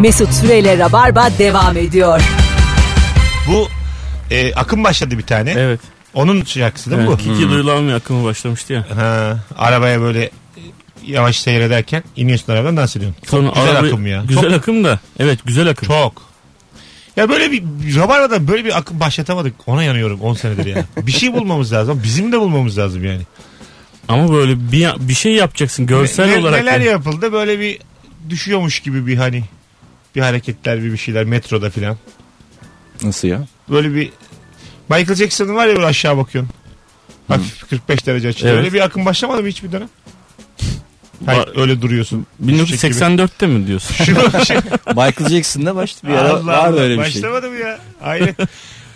Mesut Süreyle Rabarba devam ediyor. Bu e, akım başladı bir tane. Evet. Onun şarkısı değil mi bu? İki duyulan bir akımı başlamıştı ya. Ha, arabaya böyle yavaş seyrederken iniyorsun arabadan dans ediyorsun. Çok Sonra güzel araba- akım ya. Güzel Çok, akım da. Evet güzel akım. çok. Ya böyle bir Rabarba'da böyle bir akım başlatamadık. Ona yanıyorum 10 senedir ya. bir şey bulmamız lazım. Bizim de bulmamız lazım yani. Ama böyle bir, bir şey yapacaksın görsel Ne- olarak. Neler da. yapıldı böyle bir düşüyormuş gibi bir hani bir hareketler bir bir şeyler metroda filan. Nasıl ya? Böyle bir Michael Jackson'ın var ya böyle aşağı bakıyorsun. Hafif 45 derece açıda. Evet. Öyle bir akım başlamadı mı hiçbir dönem? Hayır, Var. öyle duruyorsun. 1984'te mi diyorsun? Şu, şu, Michael Jackson'da başladı bir ara Allah vardı Allah, öyle bir şey. Başlamadı mı ya? Aynen.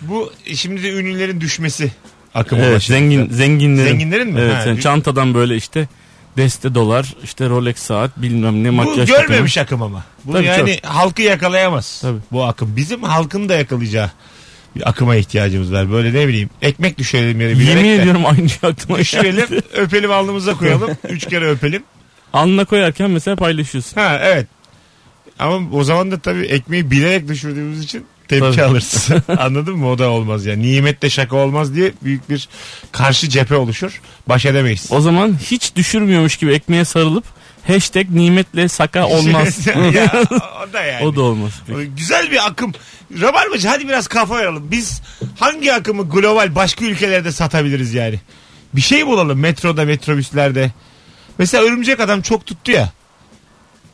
Bu şimdi de ünlülerin düşmesi akımı evet, başladı. zengin zenginlerin. Zenginlerin mi? Evet, Ha, yani bir- çantadan böyle işte deste dolar, işte Rolex saat, bilmem ne Bu makyaj görmemiş akım ama. Bu Tabii, yani halkı yakalayamaz. Tabii. Bu akım. Bizim halkın da yakalayacağı bir akıma ihtiyacımız var. Böyle ne bileyim ekmek düşürelim yere takımı. bilerek Yemin de. ediyorum aynı şey aklıma Düşürelim geldi. öpelim alnımıza koyalım. Üç kere öpelim. Alnına koyarken mesela paylaşıyorsun. Ha evet. Ama o zaman da tabii ekmeği bilerek düşürdüğümüz için tepki Tabii. alırız. Anladın mı? O da olmaz yani. Nimetle şaka olmaz diye büyük bir karşı cephe oluşur. Baş edemeyiz. O zaman hiç düşürmüyormuş gibi ekmeğe sarılıp hashtag nimetle saka olmaz. ya, o da yani. o da olmaz. Güzel bir akım. Rabarbacı hadi biraz kafa yoralım. Biz hangi akımı global başka ülkelerde satabiliriz yani? Bir şey bulalım metroda metrobüslerde. Mesela örümcek adam çok tuttu ya.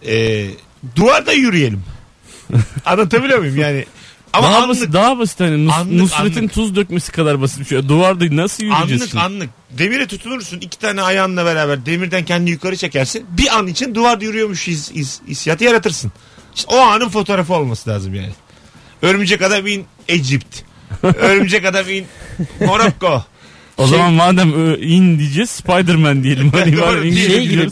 Ee, duvarda yürüyelim. Anlatabiliyor muyum yani? Ama daha anlık, basit, daha basit hani Nus- Anlık, Nusret'in anlık. tuz dökmesi kadar basit bir şey. Duvarda nasıl yürüyeceğiz anlık şimdi? anlık. Demire tutunursun iki tane ayağınla beraber demirden kendini yukarı çekersin. Bir an için duvarda yürüyormuş his, his- hissiyatı yaratırsın. İşte o anın fotoğrafı olması lazım yani. Örümcek adam in Egypt. Örümcek adam in Morocco. O zaman madem ö, in diyeceğiz Spider-Man diyelim. Hani İngilizce Şey gibi,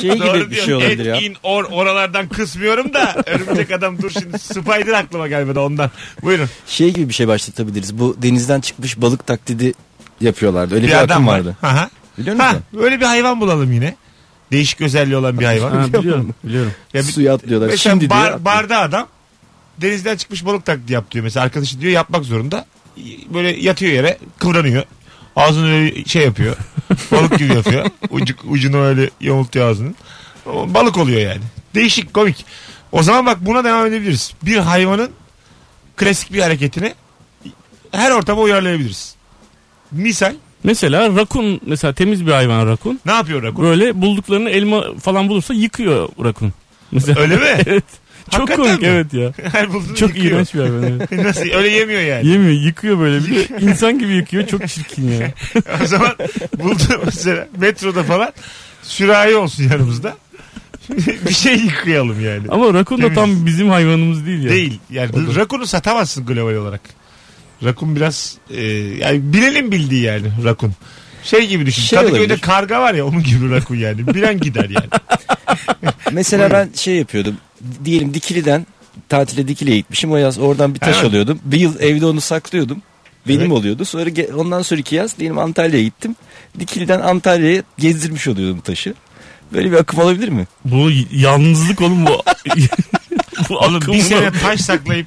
şey gibi Doğru bir şey olabilir ya. İn or oralardan kısmıyorum da örümcek adam dur şimdi Spider aklıma gelmedi ondan. Buyurun. Şey gibi bir şey başlatabiliriz. Bu denizden çıkmış balık taklidi yapıyorlardı. Öyle bir, Bir adam akım var. vardı. Aha. Biliyor Ha, musun? böyle bir hayvan bulalım yine. Değişik özelliği olan bir hayvan. Ha, biliyorum biliyorum. Ya bir- Suya atlıyorlar. Mesela Şimdi bar, diyor. barda adam denizden çıkmış balık taklidi yap diyor. Mesela arkadaşı diyor yapmak zorunda. Böyle yatıyor yere kıvranıyor. Ağzını öyle şey yapıyor. balık gibi yapıyor. Ucu, ucunu öyle yamultuyor ağzını. O balık oluyor yani. Değişik komik. O zaman bak buna devam edebiliriz. Bir hayvanın klasik bir hareketini her ortama uyarlayabiliriz. Misal Mesela rakun mesela temiz bir hayvan rakun. ne yapıyor rakun? Böyle bulduklarını elma falan bulursa yıkıyor rakun. Mesela Öyle mi? evet. Çok Hakikaten komik mi? evet ya. Her bulduğunu Çok yıkıyor. iğrenç bir hayvan. evet. Nasıl? Öyle yemiyor yani. Yemiyor yıkıyor böyle bir de insan gibi yıkıyor çok çirkin ya. o zaman buldu mesela metroda falan sürahi olsun yanımızda. bir şey yıkayalım yani. Ama rakun da Temiz. tam bizim hayvanımız değil ya. Değil. Yani rakunu satamazsın global olarak. Rakun biraz e, yani bilelim bildiği yani rakun. Şey gibi düşün. Şey Kadıköy'de olabilir. karga var ya onun gibi rakun yani. Bilen gider yani. Mesela ben şey yapıyordum. Diyelim Dikili'den tatile Dikili'ye gitmişim. O yaz oradan bir taş Evet. alıyordum. Bir yıl evde onu saklıyordum. Benim Evet. oluyordu. Sonra ondan sonraki yaz diyelim Antalya'ya gittim. Dikili'den Antalya'ya gezdirmiş oluyordum taşı. Böyle bir akım olabilir mi? Bu yalnızlık oğlum bu. bu Oğlum akım bir bu. sene taş saklayıp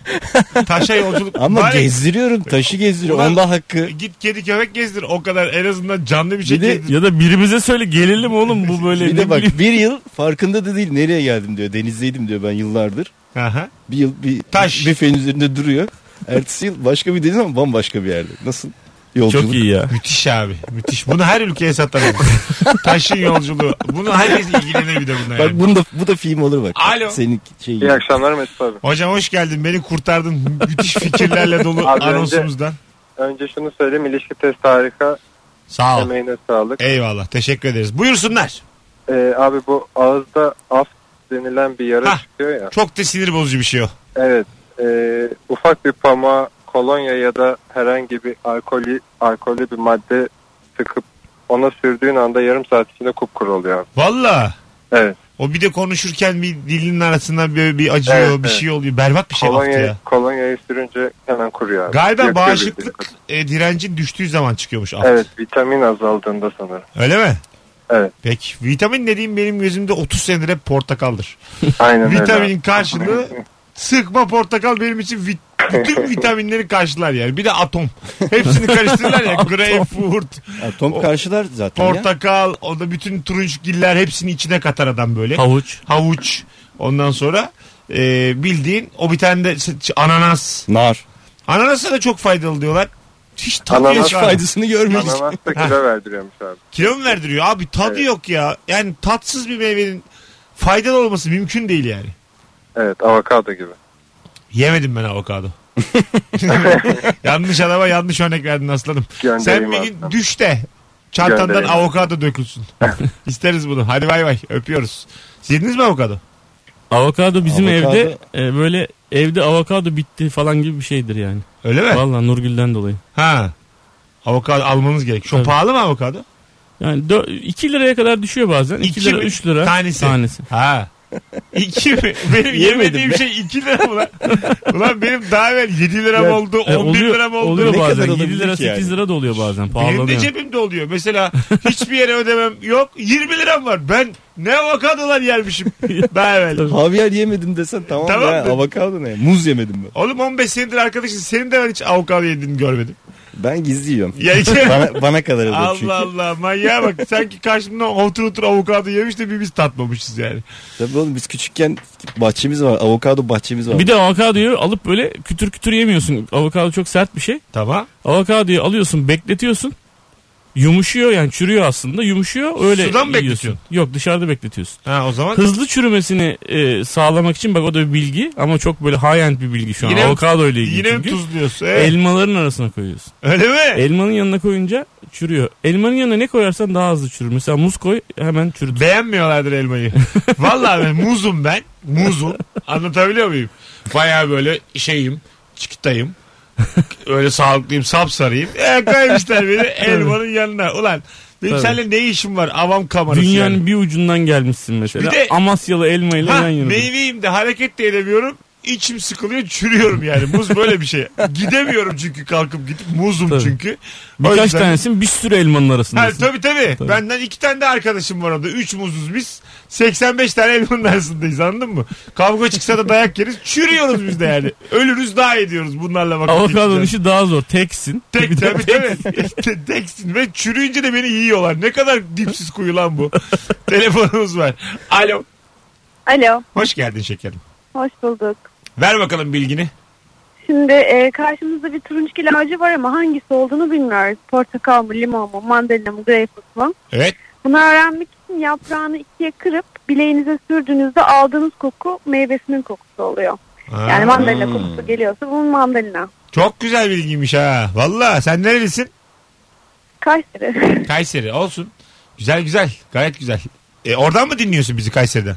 taşa yolculuk. Ama Bari gezdiriyorum. Taşı gezdiriyorum. Ulan- Onda hakkı. Git kedi köpek gezdir. O kadar en azından canlı bir şey Bir de- gezdir. Ya da birimize söyle gelelim oğlum bu böyle Bir ne de bak bileyim. bir yıl farkında da değil. Nereye geldim diyor. Denizdeydim diyor ben yıllardır. Aha. Bir yıl bir Taş. büfenin üzerinde duruyor. Ertesi yıl başka bir deniz ama bambaşka bir yerde. Nasıl? Yolculuk. Çok iyi ya. Müthiş abi. Müthiş. Bunu her ülkeye satalım. Taşın yolculuğu. Bunu herkes ilgilenir bir de buna Bak yani. bunu da, bu da film olur bak. Alo. Senin şey İyi akşamlar Mesut abi. Hocam hoş geldin. Beni kurtardın. Müthiş fikirlerle dolu Az önce- anonsumuzdan. Önce şunu söyleyeyim ilişki testi harika. Sağ ol. Emeğine sağlık. Eyvallah. Teşekkür ederiz. Buyursunlar. Ee, abi bu ağızda af denilen bir yara Hah. çıkıyor ya. Çok da sinir bozucu bir şey o. Evet. Ee, ufak bir pamuğa kolonya ya da herhangi bir alkolü, alkollü bir madde sıkıp ona sürdüğün anda yarım saat içinde kupkuru oluyor. Valla. Evet. O bir de konuşurken bir dilinin arasından böyle bir acıyor Evet, bir evet. şey oluyor. Berbat bir şey Kolonya, ya. kolonyayı sürünce hemen kuruyor abi. Galiba Yakıyor bağışıklık e, direncin düştüğü zaman çıkıyormuş af. Evet vitamin azaldığında sanırım. Öyle mi? Evet. Peki. Vitamin dediğim benim gözümde 30 senedir hep portakaldır. Aynen öyle. Vitaminin karşılığı Sıkma portakal benim için vit- bütün vitaminleri karşılar yani. Bir de atom. Hepsini karıştırırlar ya. Greyfurt, Atom karşılar zaten ya. portakal, o da bütün turunçgiller hepsini içine katar adam böyle. Havuç. Havuç. Ondan sonra e, bildiğin o bir tane de ananas. Nar. Ananasa da çok faydalı diyorlar. Hiç tadı Ananas yok Hiç abi. faydasını görmedik. Ananas da kilo verdiriyormuş abi. Kilo mu verdiriyor? Abi tadı Evet. yok ya. Yani tatsız bir meyvenin faydalı olması mümkün değil yani. Evet avokado gibi. Yemedim ben avokado. yanlış adama yanlış örnek verdin aslanım. Sen Göndereyim bir abi. gün düş de çantandan Göndereyim. avokado dökülsün. İsteriz bunu. Hadi bay bay öpüyoruz. Siz Yediniz mi avokado? Avokado bizim Avokado- evde e, böyle evde avokado bitti falan gibi bir şeydir yani. Öyle mi? Vallahi Nurgül'den dolayı. Ha. Avokado almanız gerek. Çok Tabii. pahalı mı avokado? Yani 2 liraya kadar düşüyor bazen. 2 İki lira mi? 3 lira. Tanesi. Tanesi. Ha. İki mi? Benim yemediğim be. şey 2 lira mı lan? Ulan benim daha evvel 7 liram Ya, oldu, 11 E, oluyor, liram oldu. oluyor Ne bazen. kadar 7 olabilir lira ki 8 yani? lira da oluyor bazen. Benim de Pahalanıyor. cebimde oluyor. Mesela hiçbir yere ödemem yok. 20 liram var. Ben ne avokadolar yermişim daha evvel. Havyar yemedim desen tamam, Tamam ya. mı? Avokado ne? Muz yemedim ben. Oğlum 15 senedir arkadaşın senin de ben hiç avokado yediğini görmedim. Ben gizli yiyorum. Ya bana, bana kadar oluyor çünkü. Allah Allah manyağa bak sanki karşımda otur otur avokado yemiş de bir biz tatmamışız yani. Tabii oğlum biz küçükken bahçemiz var. Avokado bahçemiz var. Bir de avokadoyu alıp böyle kütür kütür yemiyorsun. Avokado çok sert bir şey. Tamam. Avokadoyu alıyorsun bekletiyorsun. Yumuşuyor yani çürüyor aslında yumuşuyor öyle Suda mı bekletiyorsun? Yok dışarıda bekletiyorsun. Ha o zaman Hızlı çürümesini e, sağlamak için bak o da bir bilgi ama çok böyle high end bir bilgi şu an. Yine mi- Avokado ile ilgili yine mi çünkü. tuzluyorsun? Evet. Elmaların arasına koyuyorsun. Öyle mi? Elmanın yanına koyunca çürüyor. Elmanın yanına ne koyarsan daha hızlı çürür. Mesela muz koy hemen çürütür. Beğenmiyorlardır elmayı. Vallahi ben muzum ben. Muzum. Anlatabiliyor muyum? Baya böyle şeyim. Çıkıtayım. Öyle sağlıklıyım sapsarıyım. E, koymuşlar beni elmanın yanına. Ulan benim Tabii. seninle ne işim var? Avam kamerası Dünyanın yani. bir ucundan gelmişsin mesela. Bir de- Amasyalı elmayla Ha, yan yana. meyveyim de hareket de edemiyorum. İçim sıkılıyor çürüyorum yani. Muz böyle bir şey. Gidemiyorum çünkü kalkıp gidip muzum Tabii. çünkü. O Birkaç yüzden- tanesin bir sürü elmanın Ha, arasındasın. tabii, tabii Tabii. Benden iki tane de arkadaşım var orada. Üç muzuz biz. 85 tane elmanın arasındayız anladın mı? Kavga çıksa da dayak yeriz. Çürüyoruz biz de yani. Ölürüz daha ediyoruz bunlarla vakit Avokadonun geçireceğiz. işi daha zor. Teksin. Tek tabii tabii. Teksin ve çürüyünce de beni yiyorlar. Ne kadar dipsiz kuyu lan bu. Telefonumuz var. Alo. Alo, Hoş geldin şekerim. hoş bulduk. Ver bakalım bilgini. Şimdi e, karşımızda bir turunçgil ağacı var ama hangisi olduğunu bilmiyoruz. Portakal mı, limon mu, mandalina mı, greyfurt mu? Evet. Bunu öğrenmek için yaprağını ikiye kırıp bileğinize sürdüğünüzde aldığınız koku meyvesinin kokusu oluyor. Yani Aa, mandalina kokusu geliyorsa bunun mandalina. çok güzel bilgiymiş ha. Valla sen nerelisin? Kayseri. Kayseri olsun. Güzel güzel. Gayet güzel. E, oradan mı dinliyorsun bizi Kayseri'den?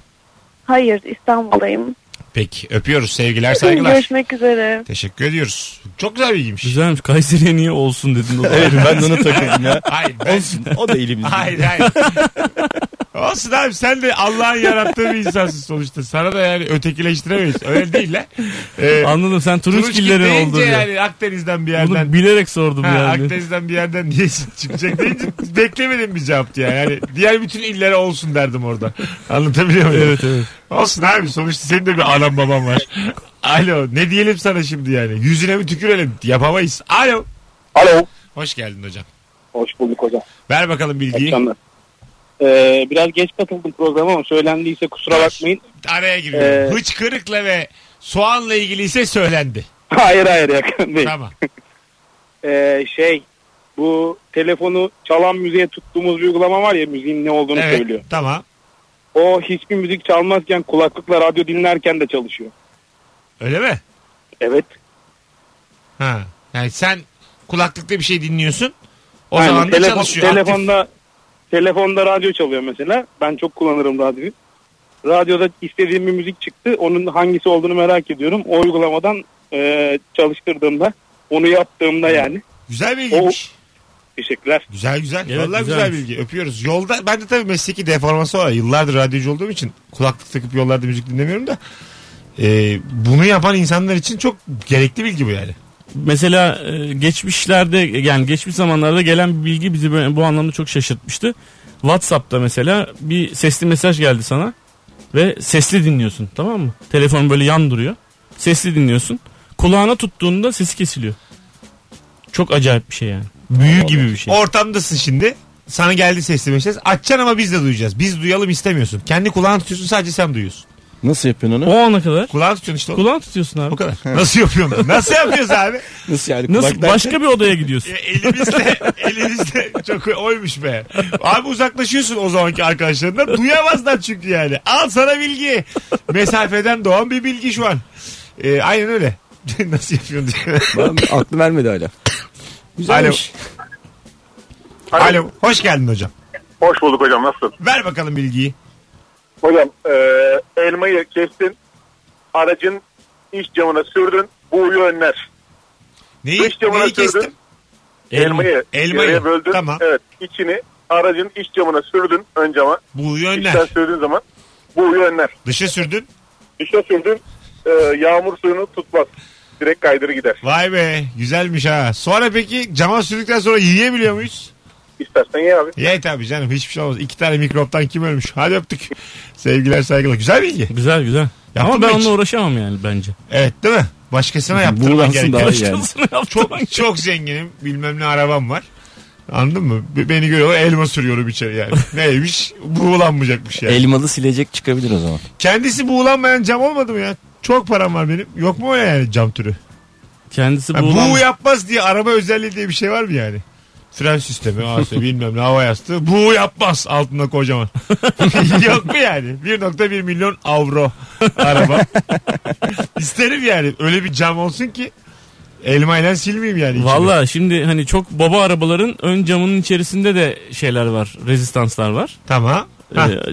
Hayır, İstanbul'dayım. Peki öpüyoruz sevgiler saygılar. Görüşmek üzere. Teşekkür ediyoruz. Çok güzel bilgiymiş. Güzelmiş. Kayseri'ye niye olsun dedin o da. Evet ben de ona takıldım ya. Hayır ben... Olsun. O da elimizde. hayır hayır. Olsun abi sen de Allah'ın yarattığı bir insansın sonuçta. Sana da yani ötekileştiremeyiz. Öyle değil lan. Ee, Anladım sen Turunçgil turunçgillerin deyince oldu diye. yani Akdeniz'den bir yerden. Bunu bilerek sordum Ha, yani. Akdeniz'den bir yerden niye çıkacak deyince beklemedim bir cevaptı yani. yani. Diğer bütün illere olsun derdim orada. Anlatabiliyor muyum? Evet evet. Olsun abi sonuçta senin de bir anam baban var. Alo ne diyelim sana şimdi yani? Yüzüne mi tükürelim? Yapamayız. Alo. Alo. Hoş geldin hocam. Hoş bulduk hocam. Ver bakalım bilgiyi. Akşamlar. Ee, biraz geç katıldım programa ama söylendiyse kusura bakmayın. Araya giriyorum. Ee, Hıçkırıkla ve soğanla ilgili ise söylendi. Hayır hayır yakın değil. Tamam. Ee, şey bu telefonu çalan müziğe tuttuğumuz bir uygulama var ya müziğin ne olduğunu Evet. söylüyor. Tamam. O hiçbir müzik çalmazken kulaklıkla radyo dinlerken de çalışıyor. Öyle mi? Evet. Ha. Yani sen kulaklıkta bir şey dinliyorsun. O Aynen. zaman da Telefon- çalışıyor. aktif. Telefonda telefonda radyo çalıyor mesela. Ben çok kullanırım radyoyu. Radyoda istediğim bir müzik çıktı. Onun hangisi olduğunu merak ediyorum. O uygulamadan e, çalıştırdığımda onu yaptığımda yani. Güzel bilgiymiş. Teşekkürler. Güzel güzel. Evet, Vallahi güzel bilgi. Öpüyoruz. Yolda ben de tabii mesleki deformasyon var. Yıllardır radyocu olduğum için kulaklık takıp yollarda müzik dinlemiyorum da. e, bunu yapan insanlar için çok gerekli bilgi bu yani. Mesela e, geçmişlerde yani geçmiş zamanlarda gelen bir bilgi bizi bu anlamda çok şaşırtmıştı. WhatsApp'ta mesela bir sesli mesaj geldi sana ve sesli dinliyorsun tamam mı? Telefon böyle yan duruyor. Sesli dinliyorsun. Kulağına tuttuğunda sesi kesiliyor. Çok acayip bir şey yani. Büyü gibi bir şey. Ortamdasın şimdi. Sana geldi sesli mesaj. Açacaksın ama biz de duyacağız. Biz duyalım istemiyorsun. Kendi kulağını tutuyorsun sadece sen duyuyorsun. Nasıl yapıyorsun onu? O ana kadar Kulağını tutuyorsun işte. oğlum. kulağını tutuyorsun abi. O kadar. Nasıl yapıyorsun? Nasıl yapıyoruz abi? Nasıl yani? Nasıl başka bir odaya gidiyorsun? Ya elimizle, elimizle çok oymuş be. Abi uzaklaşıyorsun o zamanki arkadaşlarından. Duyamazlar çünkü yani. Al sana bilgi. Mesafeden doğan bir bilgi şu an. Ee, aynen öyle. Nasıl yapıyorsun diye. Ben aklım vermedi hala. Güzelmiş. Alo. Hoş geldin hocam. Hoş bulduk hocam nasılsın? Ver bakalım bilgiyi. Hocam e, elmayı kestin aracın iç camına sürdün bu uyu önler. Neyi, Dış camına neyi sürdün. kestim? Elmayı, Elmayı. yarıya böldün. Tamam. Evet içini aracın iç camına sürdün ön cama. Bu İçten yönler. sürdüğün zaman bu uyu önler. Dışa sürdün. Dışa sürdün e, yağmur suyunu tutmaz. Direkt kaydırı gider. Vay be güzelmiş ha. Sonra peki cama sürdükten sonra yiyebiliyor muyuz? İstersen ye abi. Ye tabii canım hiçbir şey olmaz. İki tane mikroptan kim ölmüş? Hadi öptük. Sevgiler saygılar. Güzel bilgi. Güzel güzel. Yaptın Ama ben hiç? onunla uğraşamam yani bence. Evet değil mi? Başkasına yaptırman gerekiyor. daha yani. Başkasına yaptım. Çok çok zenginim. Bilmem ne arabam var. Anladın mı? Be- Beni görüyorlar elma sürüyorum içeri yani. Neymiş? Buğulanmayacakmış yani. Elmalı silecek çıkabilir o zaman. Kendisi buğulanmayan cam olmadı mı ya? Çok param var benim. Yok mu öyle yani cam türü? Kendisi buğulan... buğu yapmaz diye araba özelliği diye bir şey var mı yani? Fren sistemi, AS, bilmem ne hava yastığı. Buğu yapmaz altında kocaman. Yok mu yani? 1.1 milyon avro araba. İsterim yani. Öyle bir cam olsun ki elmayla silmeyeyim yani. içini. Valla şimdi hani çok baba arabaların ön camının içerisinde de şeyler var. Rezistanslar var. Tamam.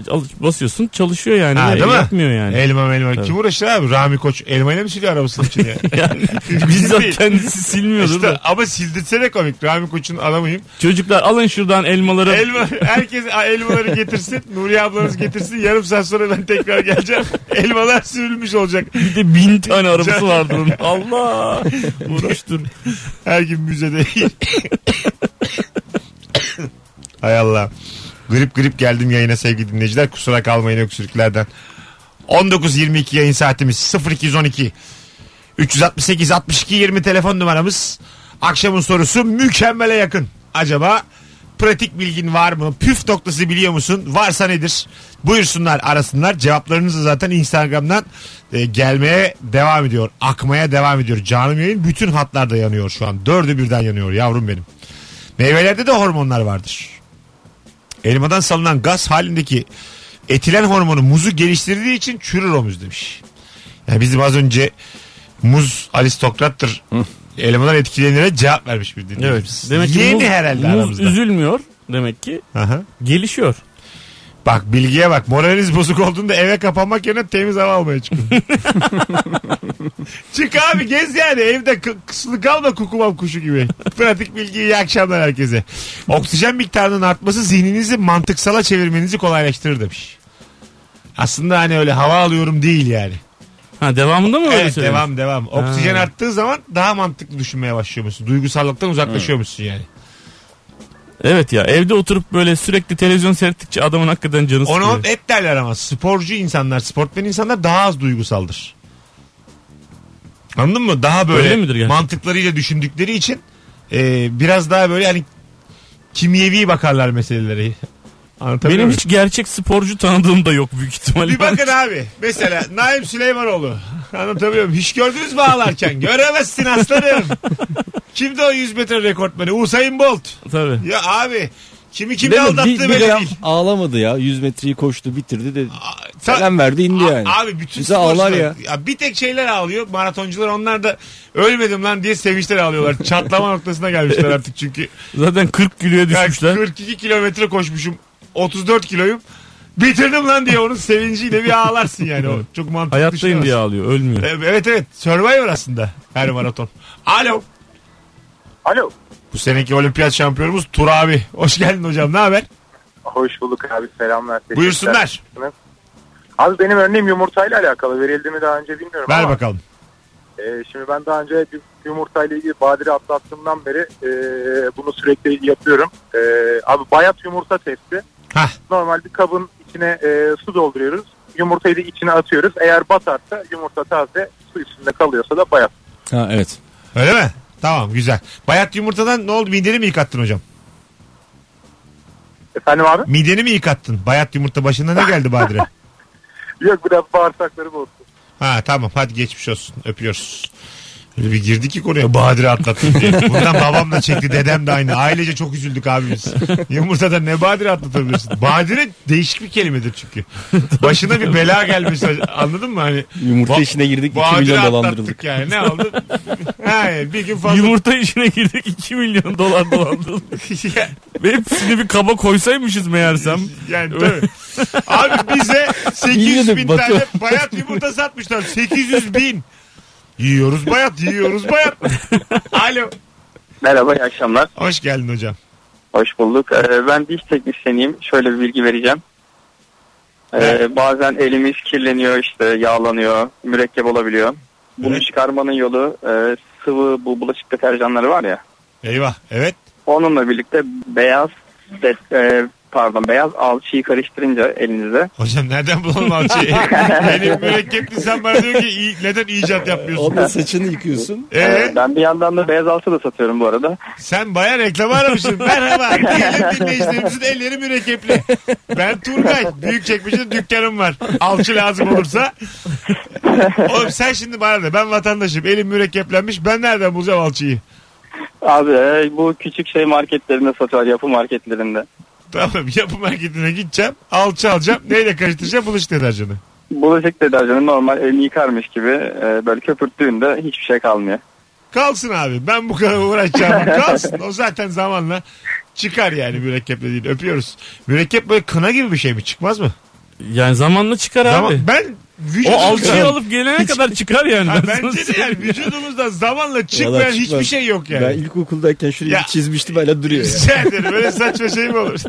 Al- basıyorsun çalışıyor yani. Ha, değil mi? Yapmıyor yani. Elma elma. Kim uğraşır abi? Rami Koç elmayla mı siliyor arabasının içini yani? bizzat kendisi silmiyordur İşte da. ama sildirsene komik. Rami Koç'un adamıyım. Çocuklar alın şuradan elmaları. Elma, herkes elmaları getirsin. Nuriye ablanız getirsin. Yarım saat sonra ben tekrar geleceğim. Elmalar sürülmüş olacak. Bir de bin tane arabası vardır onun. Allah uğraştır. Her gün müzede. Hay Allah. Grip grip geldim yayına sevgili dinleyiciler. Kusura kalmayın öksürüklerden. 19.22 yayın saatimiz 0212 368 62 20 telefon numaramız. Akşamın sorusu mükemmele yakın. Acaba pratik bilgin var mı? Püf noktası biliyor musun? Varsa nedir? Buyursunlar arasınlar. Cevaplarınızı zaten Instagram'dan e, gelmeye devam ediyor. Akmaya devam ediyor. Canım yayın bütün hatlarda yanıyor şu an. Dördü birden yanıyor yavrum benim. Meyvelerde de hormonlar vardır. Elmadan salınan gaz halindeki etilen hormonu muzu geliştirdiği için çürür o muz demiş. Yani bizim az önce muz aristokrattır elmadan etkilenene cevap vermiş bir Evet. dinleyicimiz. Demek ki Yeni muz, herhalde muz aramızda. üzülmüyor demek ki Aha. gelişiyor. Bak bilgiye bak. Moraliniz bozuk olduğunda eve kapanmak yerine temiz hava almaya çıkın. Çık abi gez yani evde k- kısılı kalma kukumav kuşu gibi. Pratik bilgi iyi akşamlar herkese. Oksijen miktarının artması zihninizi mantıksala çevirmenizi kolaylaştırır demiş. Aslında hani öyle hava alıyorum değil yani. Ha devamında mı öyle Evet söylüyorsun? devam devam. Oksijen arttığı zaman daha mantıklı düşünmeye başlıyormuşsun. Duygusallıktan uzaklaşıyormuşsun yani. Evet ya evde oturup böyle sürekli televizyon seyrettikçe adamın hakikaten canı sıkıyor. Onu hep derler ama sporcu insanlar, sportmen insanlar daha az duygusaldır. Anladın mı? Daha böyle Öyle midir gerçekten? mantıklarıyla düşündükleri için e, biraz daha böyle hani kimyevi bakarlar meselelere. Anlatabiliyor Benim muyum? hiç gerçek sporcu tanıdığım da yok büyük ihtimalle. Bir bakın abi. Mesela Naim Süleymanoğlu. Anlatabiliyor muyum? Hiç gördünüz mü ağlarken? Göremezsin aslanım. Kimdi o 100 metre rekortmeni? Usain Bolt. Tabii. Ya abi kimi kimle Değil mi? aldattığı Bir, bir belli değil. ağlamadı ya. 100 metreyi koştu bitirdi de Ta- selam verdi indi A- yani. Abi bütün Bize ağlar sporcular- ya. Bir tek şeyler ağlıyor. Maratoncular onlar da ölmedim lan diye sevinçler ağlıyorlar. Çatlama noktasına gelmişler artık çünkü. Zaten 40 kiloya Yani düşmüşler. 42 kilometre koşmuşum. 34 kiloyum. Bitirdim lan diye onun sevinciyle bir ağlarsın yani. O çok mantıklı Hayattayım düşünemezsin. diye ağlıyor ölmüyor. E, Evet evet. Survivor aslında her maraton. Alo. Alo. Bu seneki olimpiyat şampiyonumuz Tur abi. Hoş geldin hocam. Ne haber? Hoş bulduk abi selamlar. Buyursunlar. Abi benim örneğim yumurtayla alakalı. Verildi mi daha önce bilmiyorum Ver ama. bakalım. e, şimdi ben daha önce bir yumurtayla ilgili badire atlattığımdan beri e, bunu sürekli yapıyorum. E, abi bayat yumurta testi. Hah. Normal bir kabın içine e, su dolduruyoruz. yumurtayı da içine atıyoruz. Eğer batarsa yumurta taze su üstünde kalıyorsa da bayat. Ha evet. Öyle mi? Tamam güzel. Bayat yumurtadan ne oldu? Mideni mi yıkattın hocam? Efendim abi? Mideni mi yıkattın? Bayat yumurta başına ne geldi Badire? Yok biraz bağırsakları bozdu. ha tamam hadi geçmiş olsun. Öpüyoruz. Bir girdi ki konuya Badire atlattın diye. Bundan babam da çekti dedem de aynı. Ailece çok üzüldük abi biz. Yumurtada ne Badire atlatabilirsin? Badire değişik bir kelimedir çünkü. Başına bir bela gelmiş anladın mı? Hani Yumurta Ba- işine girdik 2 Badire milyon atlattık dolandırıldık. yani ne oldu? ha, bir gün fazla. Yumurta işine girdik 2 milyon dolar dolandırıldık. Hepsini bir kaba koysaymışız meğersem. Yani tabii. Abi bize 800 Yiyorduk bin tane bayat yumurta satmışlar. 800 bin. Yiyoruz bayat, yiyoruz bayat. Alo. Merhaba, iyi akşamlar. Hoş geldin hocam. Hoş bulduk. Ee, ben diş teknisyeniyim. Şöyle bir bilgi vereceğim. Ee, Evet. Bazen elimiz kirleniyor, işte yağlanıyor, mürekkep olabiliyor. Bunu Evet. çıkarmanın yolu e, sıvı bu bulaşık deterjanları var ya. Eyvah. Evet. Onunla birlikte beyaz de, e, pardon beyaz alçıyı karıştırınca elinizde Hocam nereden bulalım alçıyı? Benim mürekkepli sen bana diyor ki "İyi- neden icat yapmıyorsun? Onunla saçını yıkıyorsun. Ee, ben bir yandan da beyaz alçı da satıyorum bu arada. sen baya reklam aramışsın. Merhaba. Diyelim dinleyicilerimizin elleri mürekkepli. Ben Turgay. Büyükçekmece'de dükkanım var. Alçı lazım olursa. Oğlum sen şimdi bana de ben vatandaşım. Elim mürekkeplenmiş. Ben nereden bulacağım alçıyı? Abi bu küçük şey marketlerinde satıyor yapı marketlerinde. Tamam yapı marketine gideceğim. Alçı alacağım. Neyle karıştıracağım? Bulaşık deterjanı. Bulaşık deterjanı normal elini yıkarmış gibi e, böyle köpürttüğünde hiçbir şey kalmıyor. Kalsın abi. Ben bu kadar uğraşacağım. Kalsın. O zaten zamanla çıkar yani mürekkeple değil. Öpüyoruz. Mürekkep böyle kına gibi bir şey mi? Çıkmaz mı? Yani zamanla çıkar abi. Zaman, ben O alçıyı alıp gelene kadar çıkar yani. Ha, bence de yani söyleyeyim. vücudumuzdan zamanla çıkmayan Vallahi hiçbir çıkmaz. şey yok yani. Ben ilkokuldayken şurayı Ya. çizmiştim hala duruyor ya. Rica ederim. Öyle saçma şey mi olur?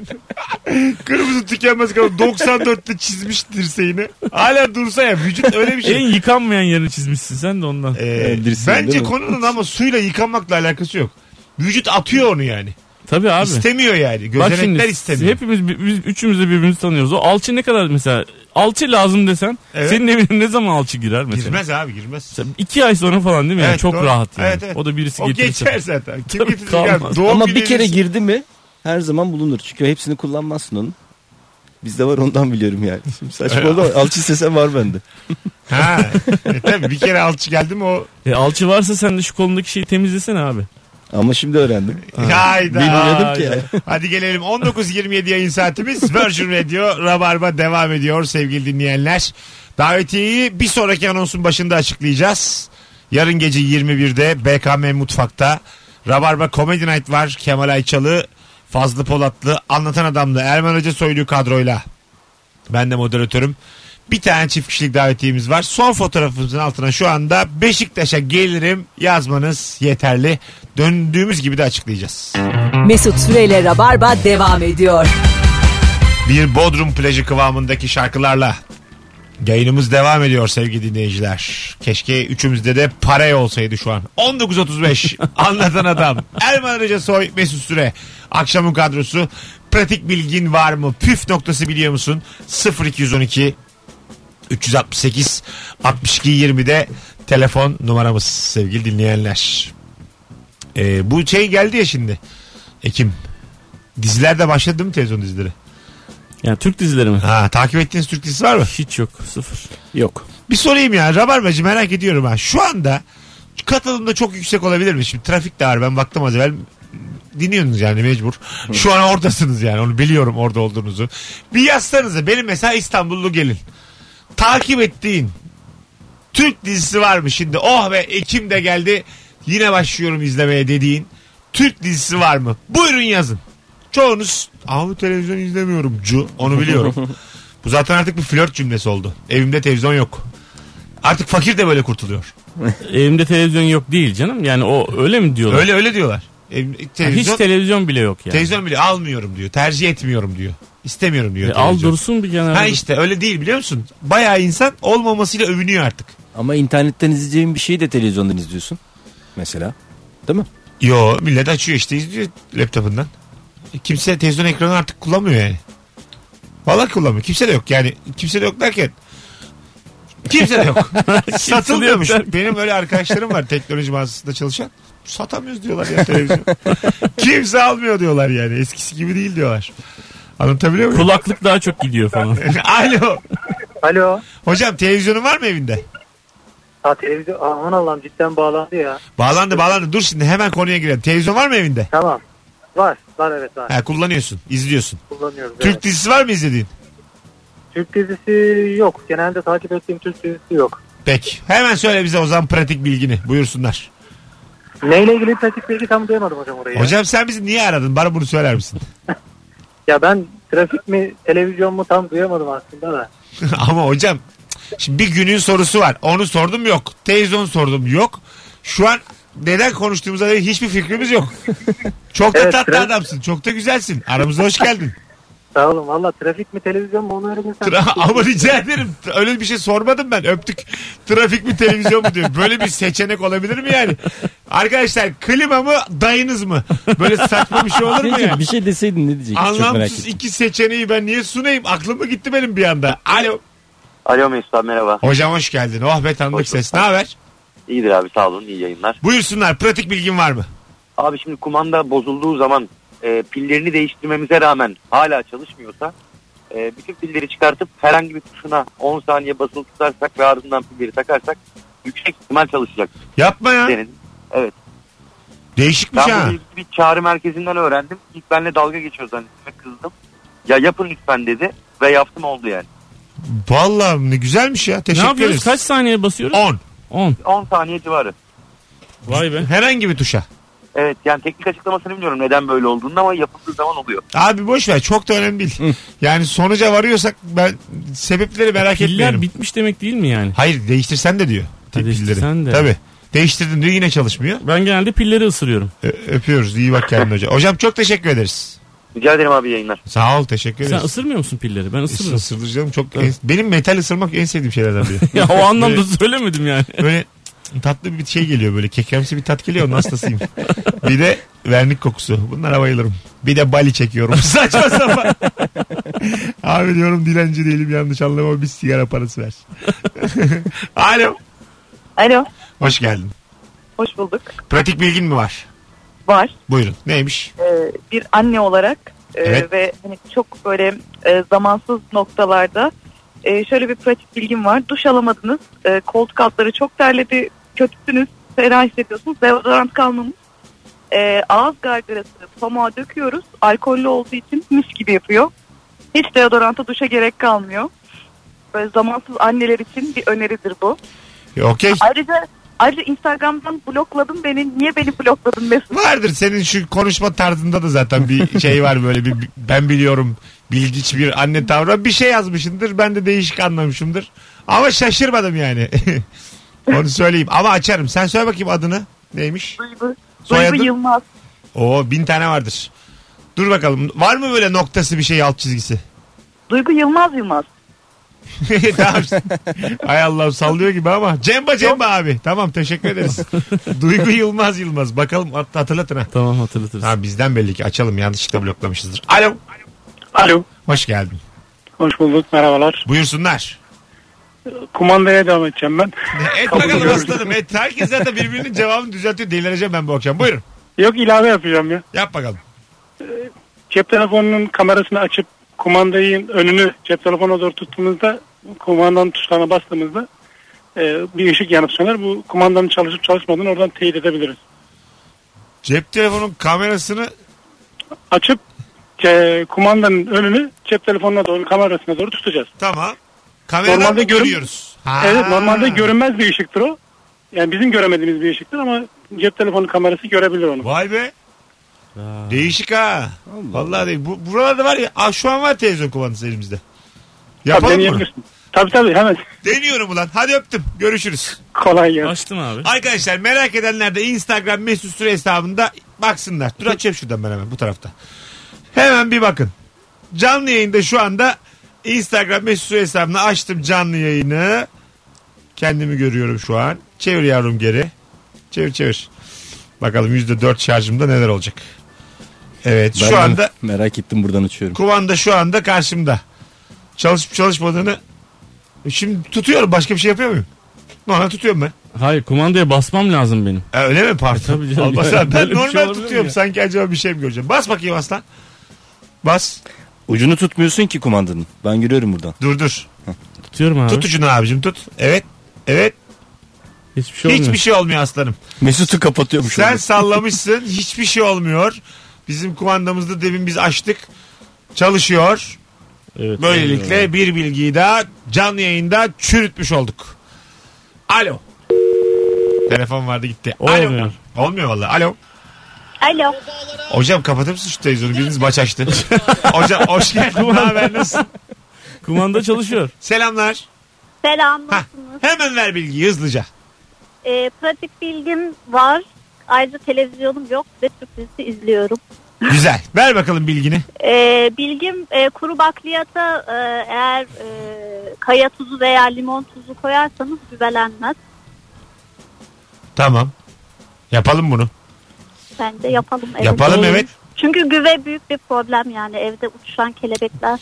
Kırmızı tükenmez kadar 94'te çizmiş dirseğini. Hala dursa ya vücut öyle bir En şey. yıkanmayan yerini çizmişsin sen de ondan. Ee, dirseğin bence konunun ama suyla yıkanmakla alakası yok. Vücut atıyor onu yani. Tabii abi. İstemiyor yani. Bak Gözenekler şimdi istemiyor. hepimiz biz üçümüz de birbirimizi tanıyoruz. O alçı ne kadar mesela alçı lazım desen Evet. senin evine ne zaman alçı girer mesela? Girmez abi girmez. Mesela iki ay sonra falan değil mi? Yani Evet, çok doğru. rahat yani. Evet, evet. O da birisi O getirirse. geçer zaten. Kim Tabii getirecek kalmaz. Doğum Ama bir günü kere girdi mi her zaman bulunur. Çünkü hepsini kullanmazsın onun. Bizde var ondan biliyorum yani. Saçma oldu ama alçı istesen var bende. Ha. E, tabii bir kere alçı geldi mi o. E, alçı varsa sen de şu kolundaki şeyi temizlesene abi. Ama şimdi öğrendim. Hayda. Bilmiyordum ki. Hadi gelelim 19.27 yayın saatimiz Virgin Radio Rabarba devam ediyor sevgili dinleyenler. Davetiyeyi bir sonraki anonsun başında açıklayacağız. Yarın gece 21'de BKM Mutfak'ta Rabarba Comedy Night var. Kemal Ayçalı, Fazlı Polatlı, Anlatan Adamlı, Erman Hoca Soylu kadroyla. Ben de moderatörüm. Bir tane çift kişilik davetiyemiz var. Son fotoğrafımızın altına şu anda Beşiktaş'a gelirim yazmanız yeterli. Döndüğümüz gibi de açıklayacağız. Mesut Süreyle Rabarba devam ediyor. Bir Bodrum plajı kıvamındaki şarkılarla yayınımız devam ediyor sevgili dinleyiciler. Keşke üçümüzde de para olsaydı şu an. 19.35 anlatan adam. Erman Arıca Soy Mesut Süre. Akşamın kadrosu. Pratik bilgin var mı? Püf noktası biliyor musun? 0212 368 62 20'de telefon numaramız sevgili dinleyenler. Ee, bu şey geldi ya şimdi. Ekim. Diziler de başladı değil mi televizyon dizileri? Yani Türk dizileri mi? Ha, takip ettiğiniz Türk dizisi var mı? Hiç yok. Sıfır. Yok. Bir sorayım ya Rabarbacı merak ediyorum ha. Şu anda katılım da çok yüksek olabilir mi? Şimdi trafik de var ben baktım az evvel. Dinliyorsunuz yani mecbur. Şu an oradasınız yani onu biliyorum orada olduğunuzu. Bir yazsanıza benim mesela İstanbullu gelin. Takip ettiğin Türk dizisi var mı şimdi? Oh be Ekim de geldi yine başlıyorum izlemeye dediğin Türk dizisi var mı? Buyurun yazın. Çoğunuz abi televizyon izlemiyorum cu onu biliyorum. Bu zaten artık bir flört cümlesi oldu. Evimde televizyon yok. Artık fakir de böyle kurtuluyor. Evimde televizyon yok değil canım. Yani o öyle mi diyorlar? Öyle öyle diyorlar. Ha, televizyon, Hiç televizyon bile yok yani. televizyon bile almıyorum diyor. Tercih etmiyorum diyor. İstemiyorum diyor. E, al televizyon. dursun bir kenara. Ha işte öyle değil biliyor musun? Bayağı insan olmamasıyla övünüyor artık. Ama internetten izleyeceğin bir şeyi de televizyondan izliyorsun. Mesela. Değil mi? Yo millet açıyor işte izliyor laptopundan. E, Kimse televizyon ekranı artık kullanmıyor yani. Valla kullanmıyor. Kimse de yok yani. Kimse de yok derken Kimse de yok. Yok. Benim öyle arkadaşlarım var teknoloji mağazasında çalışan. Satamıyoruz diyorlar ya televizyon. Kimse almıyor diyorlar yani. Eskisi gibi değil diyorlar. Anlatabiliyor muyum? Kulaklık daha çok gidiyor falan. Alo. Alo. Hocam televizyonun var mı evinde? Ha televizyon aman Allah'ım cidden bağlandı ya. Bağlandı bağlandı. Dur şimdi hemen konuya girelim. Televizyon var mı evinde? Tamam. Var. Var evet var. Ha, kullanıyorsun. izliyorsun. Kullanıyoruz. Türk evet. dizisi var mı izlediğin? Türk dizisi yok. Genelde takip ettiğim Türk dizisi yok. Peki. Hemen söyle bize o zaman pratik bilgini. Buyursunlar. Neyle ilgili pratik bilgi tam duyamadım hocam orayı. Hocam sen bizi niye aradın? Bana bunu söyler misin? Ya ben trafik mi televizyon mu tam duyamadım aslında da. Ama hocam şimdi bir günün sorusu var. Onu sordum yok. Televizyon sordum yok. Şu an neden konuştuğumuza dair hiçbir fikrimiz yok. Çok da Evet, tatlı trafik- adamsın. Çok da güzelsin. Aramıza hoş geldin. Sağ olun valla trafik mi televizyon mu onu öğrenirsen. Tra- Ama rica ederim. Öyle bir şey sormadım ben. Öptük. Trafik mi televizyon mu diyor. Böyle bir seçenek olabilir mi yani? Arkadaşlar klima mı dayınız mı? Böyle saçma bir şey olur mu yani? bir şey deseydin ne diyecektin çok merak Anlamsız ettim. iki seçeneği ben niye sunayım? Aklım mı gitti benim bir anda? Alo. Alo Mesut abi merhaba. Hocam hoş geldin. Oh be tanıdık Hoş ses. Ne haber? İyidir abi sağ olun iyi yayınlar. Buyursunlar. Pratik bilgin var mı? Abi şimdi kumanda bozulduğu zaman e, pillerini değiştirmemize rağmen hala çalışmıyorsa e, bütün pilleri çıkartıp herhangi bir tuşuna 10 saniye basılı tutarsak ve ardından pilleri takarsak yüksek ihtimal çalışacak. Yapma ya. Denedim. Evet. Değişikmiş Ben ha. ilk bir çağrı merkezinden öğrendim. İlk benimle dalga geçiyor zannettim ve kızdım. Ya yapın lütfen dedi ve yaptım oldu yani. Vallahi ne güzelmiş ya. ne Teşekkür yapıyoruz? ederiz. Kaç saniye basıyoruz? 10. 10. 10 saniye civarı. Vay be. Herhangi bir tuşa. Evet yani teknik açıklamasını bilmiyorum neden böyle olduğunu ama yapıldığı zaman oluyor. Abi boş ver. Çok da önemli değil. yani sonuca varıyorsak ben sebepleri merak Piller etmiyorum. bitmiş demek değil mi yani? Hayır değiştirsen de diyor. Değiştirsen de. Tabii. Değiştirdin diyor yine çalışmıyor. Ben genelde pilleri ısırıyorum. Ö- öpüyoruz. İyi bak kendine hocam. Hocam çok teşekkür ederiz. Rica ederim abi yayınlar. Sağ ol teşekkür Sen ederiz. ısırmıyor musun pilleri? Ben Isır, ısırırım. ısırdıracağım çok en- benim metal ısırmak en sevdiğim şeylerden biri. ya o anlamda Böyle- söylemedim yani. Böyle tatlı bir şey geliyor böyle kekremsi bir tat geliyor onun hastasıyım. bir de vernik kokusu. Bunlara bayılırım. Bir de bali çekiyorum. Saçma sapan. Abi diyorum dilenci değilim yanlış anlama bir sigara parası ver. Alo. Alo, Hoş geldin. hoş bulduk. Pratik bilgin mi var? Var. Buyurun. Neymiş? Ee, bir anne olarak e, Evet. ve hani çok böyle e, zamansız noktalarda e, şöyle bir pratik bilgim var. Duş alamadınız, e, koltuk altları çok terledi, kötüsünüz, ferah hissediyorsunuz, deodorant kalmamış. E, ağız gargarası pamuğa döküyoruz. Alkollü olduğu için mis gibi yapıyor. Hiç deodoranta duşa gerek kalmıyor. Böyle zamansız anneler için bir öneridir bu. E, Okey. Ayrıca ayrıca Instagram'dan blokladın beni. Niye beni blokladın Mesut? Vardır senin şu konuşma tarzında da zaten bir şey var böyle bir- ben biliyorum bilgiç bir anne tavrı bir şey yazmışındır ben de değişik anlamışımdır ama şaşırmadım yani onu söyleyeyim ama açarım sen söyle bakayım adını neymiş Duygu, Soyadın? Duygu Yılmaz. o bin tane vardır dur bakalım var mı böyle noktası bir şey alt çizgisi Duygu Yılmaz Yılmaz. tamam. Hay Allah'ım sallıyor gibi ama. Cemba Cemba abi. Tamam teşekkür ederiz. Duygu Yılmaz Yılmaz. Bakalım hat- hatırlatın ha. Tamam hatırlatırız. Ha bizden belli ki açalım yanlışlıkla bloklamışızdır. Alo. Alo. Hoş geldin. Hoş bulduk. Merhabalar. Buyursunlar. Kumandaya devam edeceğim ben. Et bakalım aslanım. Et. Herkes zaten birbirinin cevabını düzeltiyor. Delireceğim ben bu akşam. Buyurun. Yok ilave yapacağım ya. Yap bakalım. Cep telefonunun kamerasını açıp kumandayı önünü cep telefona doğru tuttuğumuzda kumandanın tuşlarına bastığımızda e, bir ışık yanıp söner. Bu kumandanın çalışıp çalışmadığını oradan teyit edebiliriz. Cep telefonun kamerasını Açıp e, kumandanın önünü cep telefonuna doğru kamerasına doğru tutacağız. tamam. Kameradan Normalde görün- görüyoruz? Ha. Evet normalde görünmez bir ışıktır o. Yani bizim göremediğimiz bir ışıktır ama cep telefonu kamerası görebilir onu. Vay be. Değişik ha. Vallahi değil. Bu, buralarda var ya. Aa, şu an var televizyon kumandası elimizde. Tabii Yapalım mı? deneyebilirsin. Tabii tabii hemen. Deniyorum ulan. Hadi öptüm. Görüşürüz. Kolay gelsin. Açtım abi. Arkadaşlar merak edenler de Instagram mesut süre hesabında baksınlar. Dur açayım şuradan ben hemen bu tarafta. Hemen bir bakın. Canlı yayında şu anda Instagram mesut süre hesabını açtım canlı yayını. Kendimi görüyorum şu an. Çevir yavrum geri. Çevir çevir. Bakalım %4 şarjımda neler olacak. Evet Ben şu anda merak ettim buradan uçuyorum. kumanda şu anda karşımda. Çalışıp çalışmadığını Şimdi tutuyorum başka bir şey yapıyor muyum? Normal tutuyorum ben. Hayır kumandaya basmam lazım benim. Ha, öyle mi pardon? tabii canım. Ben şey normal mi tutuyorum. ya? Sanki acaba bir şey mi göreceğim? Bas bakayım aslan. Bas. Ucunu tutmuyorsun ki kumandanın. Ben görüyorum buradan. Dur dur. Tutuyorum abi. Tut ucunu abicim tut. Evet. Evet. Hiçbir şey olmuyor. Hiçbir şey olmuyor aslanım. Mesut'u kapatıyormuş. Sen orada. sallamışsın. Hiçbir şey olmuyor. Bizim kumandamızda demin biz açtık. Çalışıyor. Evet, Böylelikle evet. bir bilgiyi daha canlı yayında çürütmüş olduk. Alo. Telefon vardı gitti. Olmuyor. Alo. Olmuyor vallahi. Alo. Alo. Hocam kapatır mısın şu televizyonu? Biriniz maç açtı. Hocam hoş geldin. Ne haber nasılsın? Kumanda çalışıyor. Selamlar. Selam Hah, hemen ver bilgiyi hızlıca. Ee, pratik bilgim var. Ayrıca televizyonum yok ve Türk dizisi izliyorum. Güzel. Ver bakalım bilgini. Ee, bilgim e, kuru bakliyata e, eğer e, kaya tuzu veya limon tuzu koyarsanız güvelenmez. Tamam. Yapalım bunu. Bence yapalım. Evet. Yapalım evet. Çünkü güve büyük bir problem yani evde uçuşan kelebekler.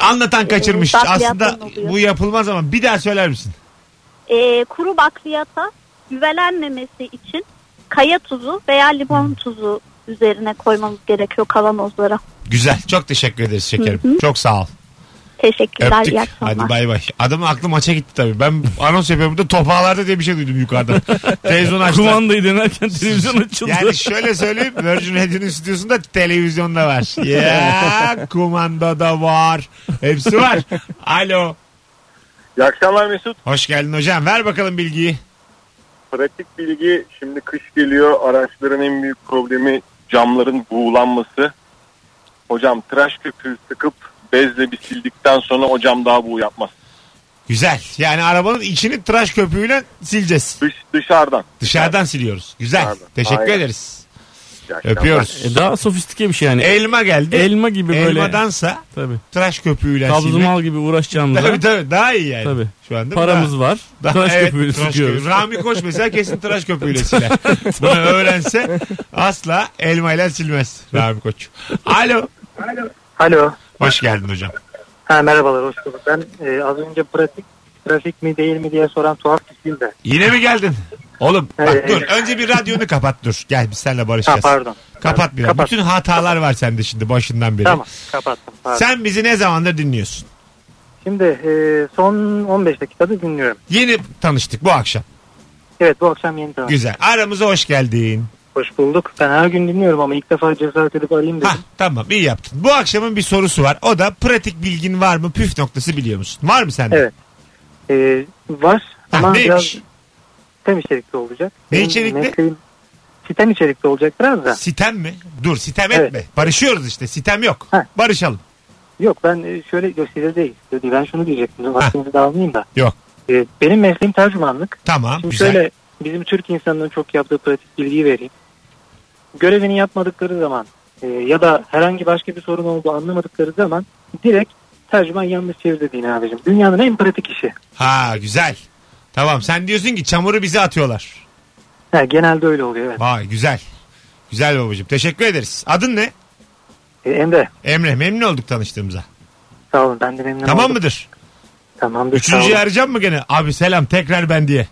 Anlatan kaçırmış. Ee, bakliyattan Aslında oluyor. bu yapılmaz ama bir daha söyler misin? Ee, kuru bakliyata güvelenmemesi için kaya tuzu veya limon tuzu üzerine koymamız gerekiyor kavanozlara. Güzel. Çok teşekkür ederiz şekerim. Hı hı. Çok sağ ol. Teşekkürler. Öptük. iyi akşamlar. Hadi bay bay. Adamın aklı maça gitti tabii. Ben anons yapıyorum burada topağalarda diye bir şey duydum yukarıdan. Televizyon açtılar. Kumandayı denerken televizyon açıldı. Yani şöyle söyleyeyim Virgin Radio'nun stüdyosunda televizyon da var. Ya kumanda da var. Hepsi var. Alo. İyi akşamlar Mesut. Hoş geldin hocam. Ver bakalım bilgiyi. Pratik bilgi şimdi kış geliyor. Araçların en büyük problemi camların buğulanması. Hocam tıraş köpüğü sıkıp bezle bir sildikten sonra o cam daha buğu yapmaz. Güzel. Yani arabanın içini tıraş köpüğüyle sileceğiz. Dış, dışarıdan. Dışarıdan siliyoruz. Güzel. Dışarıdan. Teşekkür Aynen. ederiz. Öpüyoruz. E, daha sofistike bir şey yani. Elma geldi. Elma gibi böyle. Elmadansa Tabii. tıraş köpüğüyle silmek. Kabzımal gibi uğraşacağımıza. Tabii tabii daha iyi yani. Tabii. Şu anda Paramız daha- var. Daha, tıraş evet, köpüğüyle tıraş köpüğü. Rami Koç mesela kesin tıraş köpüğüyle siler. Bunu öğrense asla elmayla silmez Rami Koç. Alo. Alo. Hoş geldin hocam. Ha, merhabalar hoş bulduk. Ben e, az önce pratik trafik mi değil mi diye soran tuhaf kişiyim de. Yine mi geldin? Oğlum bak Evet. dur önce bir radyonu kapat dur. Gel biz seninle Ha, barışacağız. pardon. Kapat. Kapat. Bütün hatalar var sende şimdi başından beri. Tamam kapattım. Pardon. Sen bizi ne zamandır dinliyorsun? Şimdi e, son 15 dakikada dinliyorum. Yeni tanıştık bu akşam. Evet bu akşam yeni tanıştık. Güzel. Aramıza hoş geldin. Hoş bulduk. Ben her gün dinliyorum ama ilk defa cesaret edip arayayım dedim. Hah tamam iyi yaptın. Bu akşamın bir sorusu var. O da pratik bilgin var mı? Püf noktası biliyor musun? Var mı sende? Evet. E, var Ha, ama neymiş? biraz sitem içerikli olacak. Ne Benim içerikli? mesleğim Sitem içerikli olacak biraz da. Sitem mi? Dur sitem Evet. etme. Barışıyoruz işte. Sitem yok. Heh. Barışalım. Yok ben e, şöyle yok size değil. Ben şunu diyecektim. Vaktinizi de almayayım da. Yok. E, benim mesleğim tercümanlık. Tamam. Şimdi güzel. şöyle bizim Türk insanının çok yaptığı pratik bilgiyi vereyim. Görevini yapmadıkları zaman e, ya da herhangi başka bir sorun olduğu anlamadıkları zaman direkt tercüman yanlış çevirdi din abicim. Dünyanın en pratik işi. Ha güzel. Tamam sen diyorsun ki çamuru bize atıyorlar. Ha, genelde öyle oluyor evet. Vay güzel. Güzel babacığım. Teşekkür ederiz. Adın ne? E, Emre Emre. Memnun olduk tanıştığımıza. sağ olun ben de memnun tamam oldum. mıdır? Tamamdır Üçüncüyü arayacağım mı gene? Abi selam tekrar ben diye.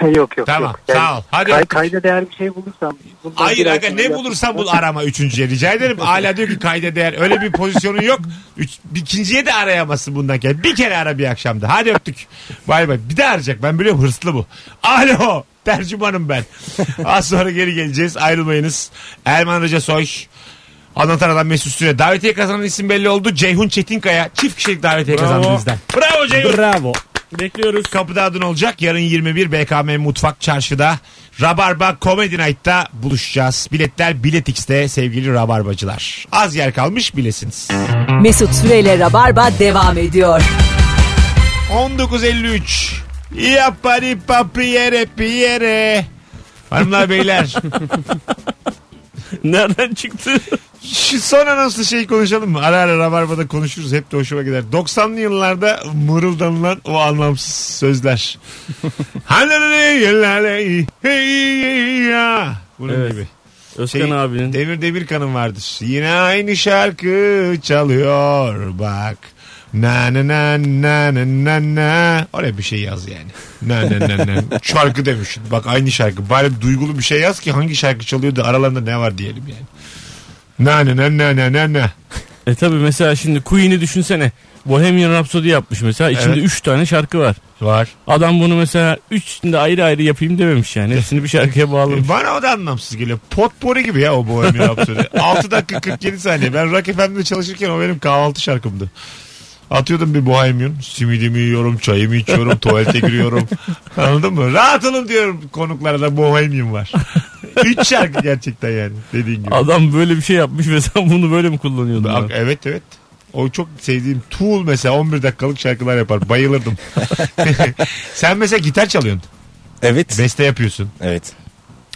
Yok yok. Tamam, yok. sağ ol. Hadi kay- kayda değer bir şey bulursam. Hayır aga ne bulursan bul arama üçüncüye. Rica ederim. Hala diyor ki kayda değer. Öyle bir pozisyonun yok. Üç, ikinciye de arayamazsın bundan kere. Bir kere ara bir akşamda. Hadi öptük. Bay bay. Bir de arayacak. Ben biliyorum hırslı bu. Alo. Tercümanım ben. Az sonra geri geleceğiz. Ayrılmayınız. Erman Rıca Soy. Anlatan adam Mesut Süre. Davetiye kazanan isim belli oldu. Ceyhun Çetinkaya. Çift kişilik davetiye Bravo. kazandı bizden. Bravo Ceyhun. Bravo. Bekliyoruz. Kapıda adın olacak. Yarın 21 BKM Mutfak Çarşı'da Rabarba Comedy Night'ta buluşacağız. Biletler Bilet X'te sevgili Rabarbacılar. Az yer kalmış bilesiniz. Mesut Süreyle Rabarba devam ediyor. 19.53 Yapari papriere piere Hanımlar beyler Nereden çıktı? Şu son anonslu şeyi konuşalım mı? Ara ara Rabarba'da konuşuruz. Hep de hoşuma gider. 90'lı yıllarda mırıldanılan o anlamsız sözler. Bunun Evet. gibi. Özkan Şey, abinin. Demir Demirkan'ın vardır. Yine aynı şarkı çalıyor bak. Na na na na na na na. Oraya bir şey yaz yani. Na na na na. Şarkı demiş. Bak aynı şarkı. Bari duygulu bir şey yaz ki hangi şarkı çalıyor da aralarında ne var diyelim yani. Na na na na na na na. E tabi mesela şimdi Queen'i düşünsene. Bohemian Rhapsody yapmış mesela. İçinde Evet. 3 tane şarkı var. Var. Adam bunu mesela 3'ünde ayrı ayrı yapayım dememiş yani. Hepsini bir şarkıya bağlamış. E, Bana o da anlamsız geliyor. Potpourri gibi ya o Bohemian Rhapsody. 6 dakika 47 saniye. Ben Rock FM'de çalışırken o benim kahvaltı şarkımdı. Atıyordum bir Bohemian. Simidimi yiyorum, çayımı içiyorum, tuvalete giriyorum. Anladın mı? Rahat olun diyorum konuklara da Bohemian var. Üç şarkı gerçekten yani dediğin gibi. Adam böyle bir şey yapmış ve sen bunu böyle mi kullanıyordun? Bak, evet evet. O çok sevdiğim Tool mesela 11 dakikalık şarkılar yapar. Bayılırdım. Sen mesela gitar çalıyorsun. Evet. Beste yapıyorsun. Evet.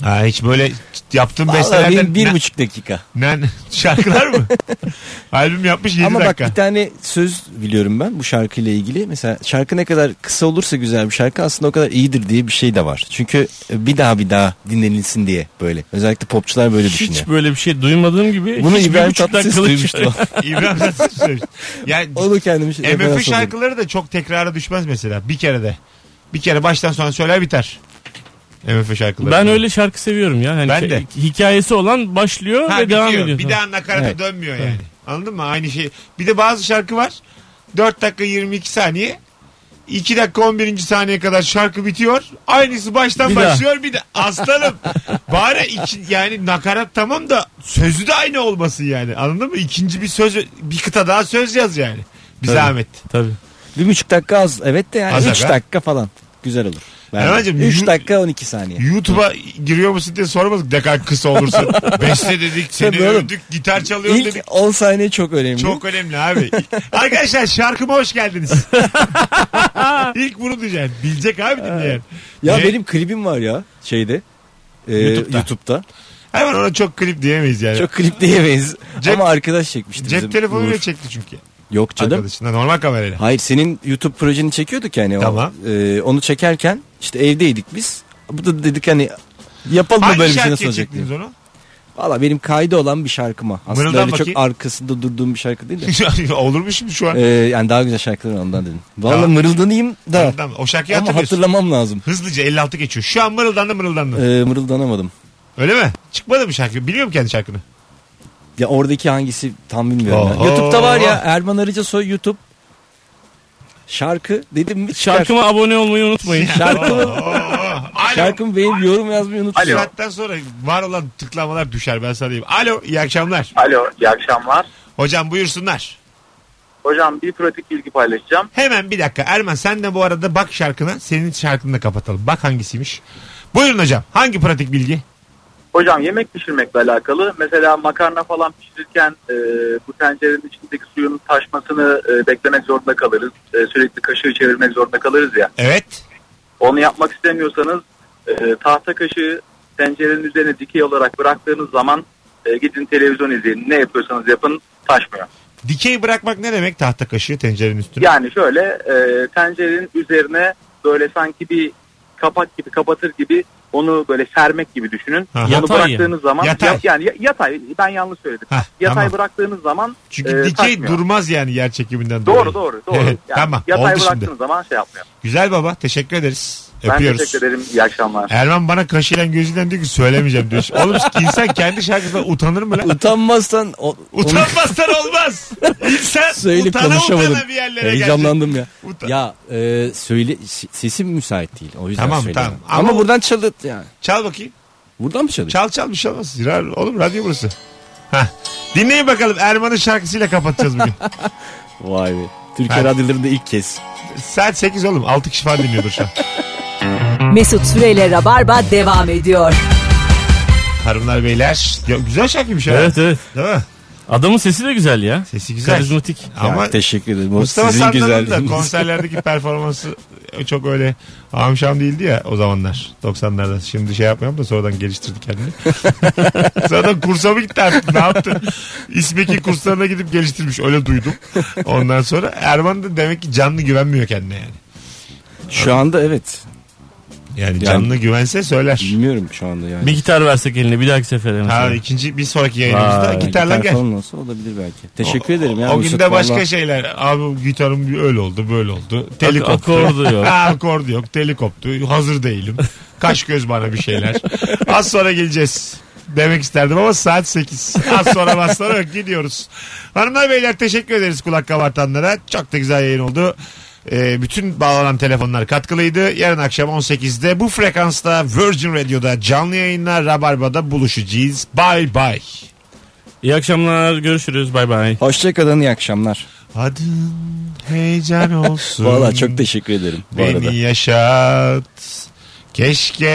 Ha, hiç böyle yaptığın Vallahi bestelerden benim bir buçuk dakika. ne, şarkılar mı? Albüm yapmış 7 Ama dakika. bak bir tane söz biliyorum ben bu şarkıyla ilgili. Mesela şarkı ne kadar kısa olursa güzel bir şarkı aslında o kadar iyidir diye bir şey de var. Çünkü bir daha bir daha dinlenilsin diye böyle. Özellikle popçular böyle düşünüyor. Hiç böyle bir şey duymadığım gibi. Bunu hiç bir İbrahim buçuk Tatlıses dakikalık duymuştu. İbrahim Tatlıses söylemiş. Yani Onu kendim şey- referans MF alıyorum. şarkıları da çok tekrara düşmez mesela. Bir kere de. Bir kere baştan sona söyler biter. MF şarkıları. Ben öyle şarkı seviyorum ya. Hani Ben şey- de. hikayesi olan başlıyor Ha, ve devam bitiyor. ediyor. Bir daha nakarata Evet. dönmüyor yani. Anladın mı? Aynı şey. Bir de bazı şarkı var. 4 dakika 22 saniye. 2 dakika 11. saniye kadar şarkı bitiyor. Aynısı baştan Bir daha. başlıyor bir de aslanım. Bari iki, yani nakarat tamam da sözü de aynı olmasın yani. Anladın mı? İkinci bir söz bir kıta daha söz yaz yani. Bir Tabii. zahmet. Tabii. Bir buçuk dakika az. Evet de yani Az üç aga. dakika falan. Güzel olur. Erman'cığım, 3 yu- dakika 12 saniye. YouTube'a giriyor musun diye sormadık ne kadar kısa olursun. Beste dedik, seni Tabii oğlum. övdük, gitar çalıyorsun İlk dedik. 10 saniye çok önemli. Çok önemli abi. Arkadaşlar şarkıma hoş geldiniz. İlk bunu diyeceksin. Bilecek abi dinleyen. Ya Ne? benim klibim var ya şeyde. e, YouTube'da. YouTube'da. Hemen ona çok klip diyemeyiz yani. Çok klip diyemeyiz. Cep- Ama arkadaş çekmişti Cep bizim. telefonuyla Uğur. çekti çünkü. Yok canım. Arkadaşına normal kamerayla. Hayır senin YouTube projeni çekiyorduk yani. Tamam. O, e, onu çekerken işte evdeydik biz. Bu da dedik hani yapalım mı Hangi böyle bir şey nasıl şarkıya olacak diye. çektiniz onu? Valla benim kaydı olan bir şarkıma. Aslında Mırıldan öyle çok bakayım. arkasında durduğum bir şarkı değil de. Olur mu şimdi şu an? Ee, yani daha güzel şarkılar var, ondan dedim. Valla Tamam. mırıldanayım da. Tamam, o şarkıyı Ama hatırlıyorsun. hatırlamam lazım. Hızlıca 56 geçiyor. Şu an mırıldandı mırıldandı. Ee, mırıldanamadım. Öyle mi? Çıkmadı mı şarkı? Biliyor musun kendi şarkını? Ya oradaki hangisi tam bilmiyorum. ben. Oho. YouTube'da var ya Erman Arıca Soy YouTube. Şarkı dedim mi? çıkar. Şarkıma abone olmayı unutmayın. Şarkımı, Alo. şarkımı beğenip yorum yazmayı unutmayın. saatten sonra var olan tıklamalar düşer ben sana diyeyim. Alo iyi akşamlar. Alo iyi akşamlar. Hocam buyursunlar. Hocam bir pratik bilgi paylaşacağım. Hemen bir dakika Erman sen de bu arada bak şarkına senin şarkını da kapatalım. Bak hangisiymiş. Buyurun hocam hangi pratik bilgi? Hocam yemek pişirmekle alakalı. Mesela makarna falan pişirirken e, bu tencerenin içindeki suyun taşmasını e, beklemek zorunda kalırız. E, sürekli kaşığı çevirmek zorunda kalırız ya. Evet. Onu yapmak istemiyorsanız e, tahta kaşığı tencerenin üzerine dikey olarak bıraktığınız zaman e, gidin televizyon izleyin. Ne yapıyorsanız yapın taşmıyor. Dikey bırakmak ne demek tahta kaşığı tencerenin üstüne? Yani şöyle e, tencerenin üzerine böyle sanki bir kapak gibi kapatır gibi onu böyle sermek gibi düşünün. Aha. Onu Yatay bıraktığınız zaman Yatay. ya- yani ya- yatay ben yanlış söyledim. Hah, yatay tamam. bıraktığınız zaman Çünkü e, dikey taşmıyor. durmaz yani yer çekiminden dolayı. Doğru doğru doğru. Evet, Yani tamam Yatay oldu bıraktığınız şimdi. zaman şey yapmıyor. Güzel baba teşekkür ederiz. Ben Öpüyoruz. teşekkür ederim. İyi akşamlar. Erman bana kaşıyla gözüyle diyor ki söylemeyeceğim diyor. Oğlum insan kendi şarkısından utanır mı lan? Utanmazsan o, onu Utanmazsan olmaz. İnsan söyleyip utana konuşamadım. utana bir yerlere Heyecanlandım ya. Utan- Ya e, söyle s- sesim müsait değil. O yüzden Tamam, söyleyemem. tamam. Ama, Ama- buradan çalıt yani. Çal bakayım. Buradan mı çalıyor? Çal çal bir şey olmaz. Zirar, oğlum radyo burası. Hah. Dinleyin bakalım Erman'ın şarkısıyla kapatacağız bugün. Vay be. Türkiye radyolarında ilk kez. Saat 8 oğlum. 6 kişi falan dinliyordur şu an. Mesut Süreyle Rabarba devam ediyor. Hanımlar beyler. Ya, güzel şarkıymış ha. evet evet. Değil mi? Adamın sesi de güzel ya. Sesi güzel. Karizmatik. Ama Ya, teşekkür ederim. O Mustafa sizin Sandal'ın da güzelliğiniz. konserlerdeki performansı çok öyle amşam değildi ya o zamanlar 90'larda. Şimdi şey yapmayalım da sonradan geliştirdi kendini. sonradan kursa mı gitti artık ne yaptı? İsmeki kurslarına gidip geliştirmiş öyle duydum. Ondan sonra Erman da demek ki canlı güvenmiyor kendine yani. Şu anda evet. Yani canlı güvense söyler. Bilmiyorum şu anda yani. Bir gitar versek eline bir dahaki sefere mesela. Ha, ikinci bir sonraki yayınımızda Vay, gitarla gel. falan olsa olabilir belki. Teşekkür ederim ya. O Mesut, günde başka vallahi. şeyler. Abi gitarım bir öyle oldu böyle oldu. Teli Ak- koptu. akordu yok. Ha, akordu yok. Teli koptu. Hazır değilim. Kaş göz bana bir şeyler. Az sonra geleceğiz. Demek isterdim ama saat 8. Az sonra az sonra yok gidiyoruz. Hanımlar beyler teşekkür ederiz kulak kabartanlara. Çok da güzel yayın oldu. Ee, bütün bağlanan telefonlar katkılıydı. Yarın akşam 18'de bu frekansta Virgin Radio'da canlı yayınlar Rabarba'da buluşacağız. Bye bye. İyi akşamlar görüşürüz bay bay. Hoşçakalın iyi akşamlar. Adın heyecan olsun. Valla çok teşekkür ederim bu arada. Beni yaşat. Keşke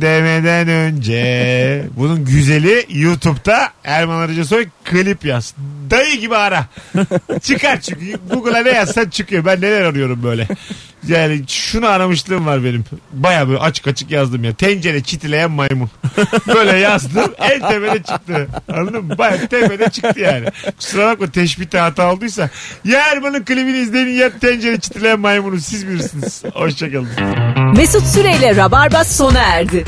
demeden önce. Bunun güzeli YouTube'da Erman Arıca Soy klip yaz. Dayı gibi ara. Çıkar çünkü. Google'a ne yazsan çıkıyor. Ben neler arıyorum böyle. Yani şunu aramışlığım var benim. Baya böyle açık açık yazdım ya. Tencere çitileyen maymun. Böyle yazdım. El tepede çıktı. Anladın mı? Baya tepede çıktı yani. Kusura bakma teşbihte hata olduysa. Ya Erman'ın klibini izleyin ya tencere çitileyen maymunu siz bilirsiniz. Hoşçakalın. Mesut Süreyle Rabarba sona erdi.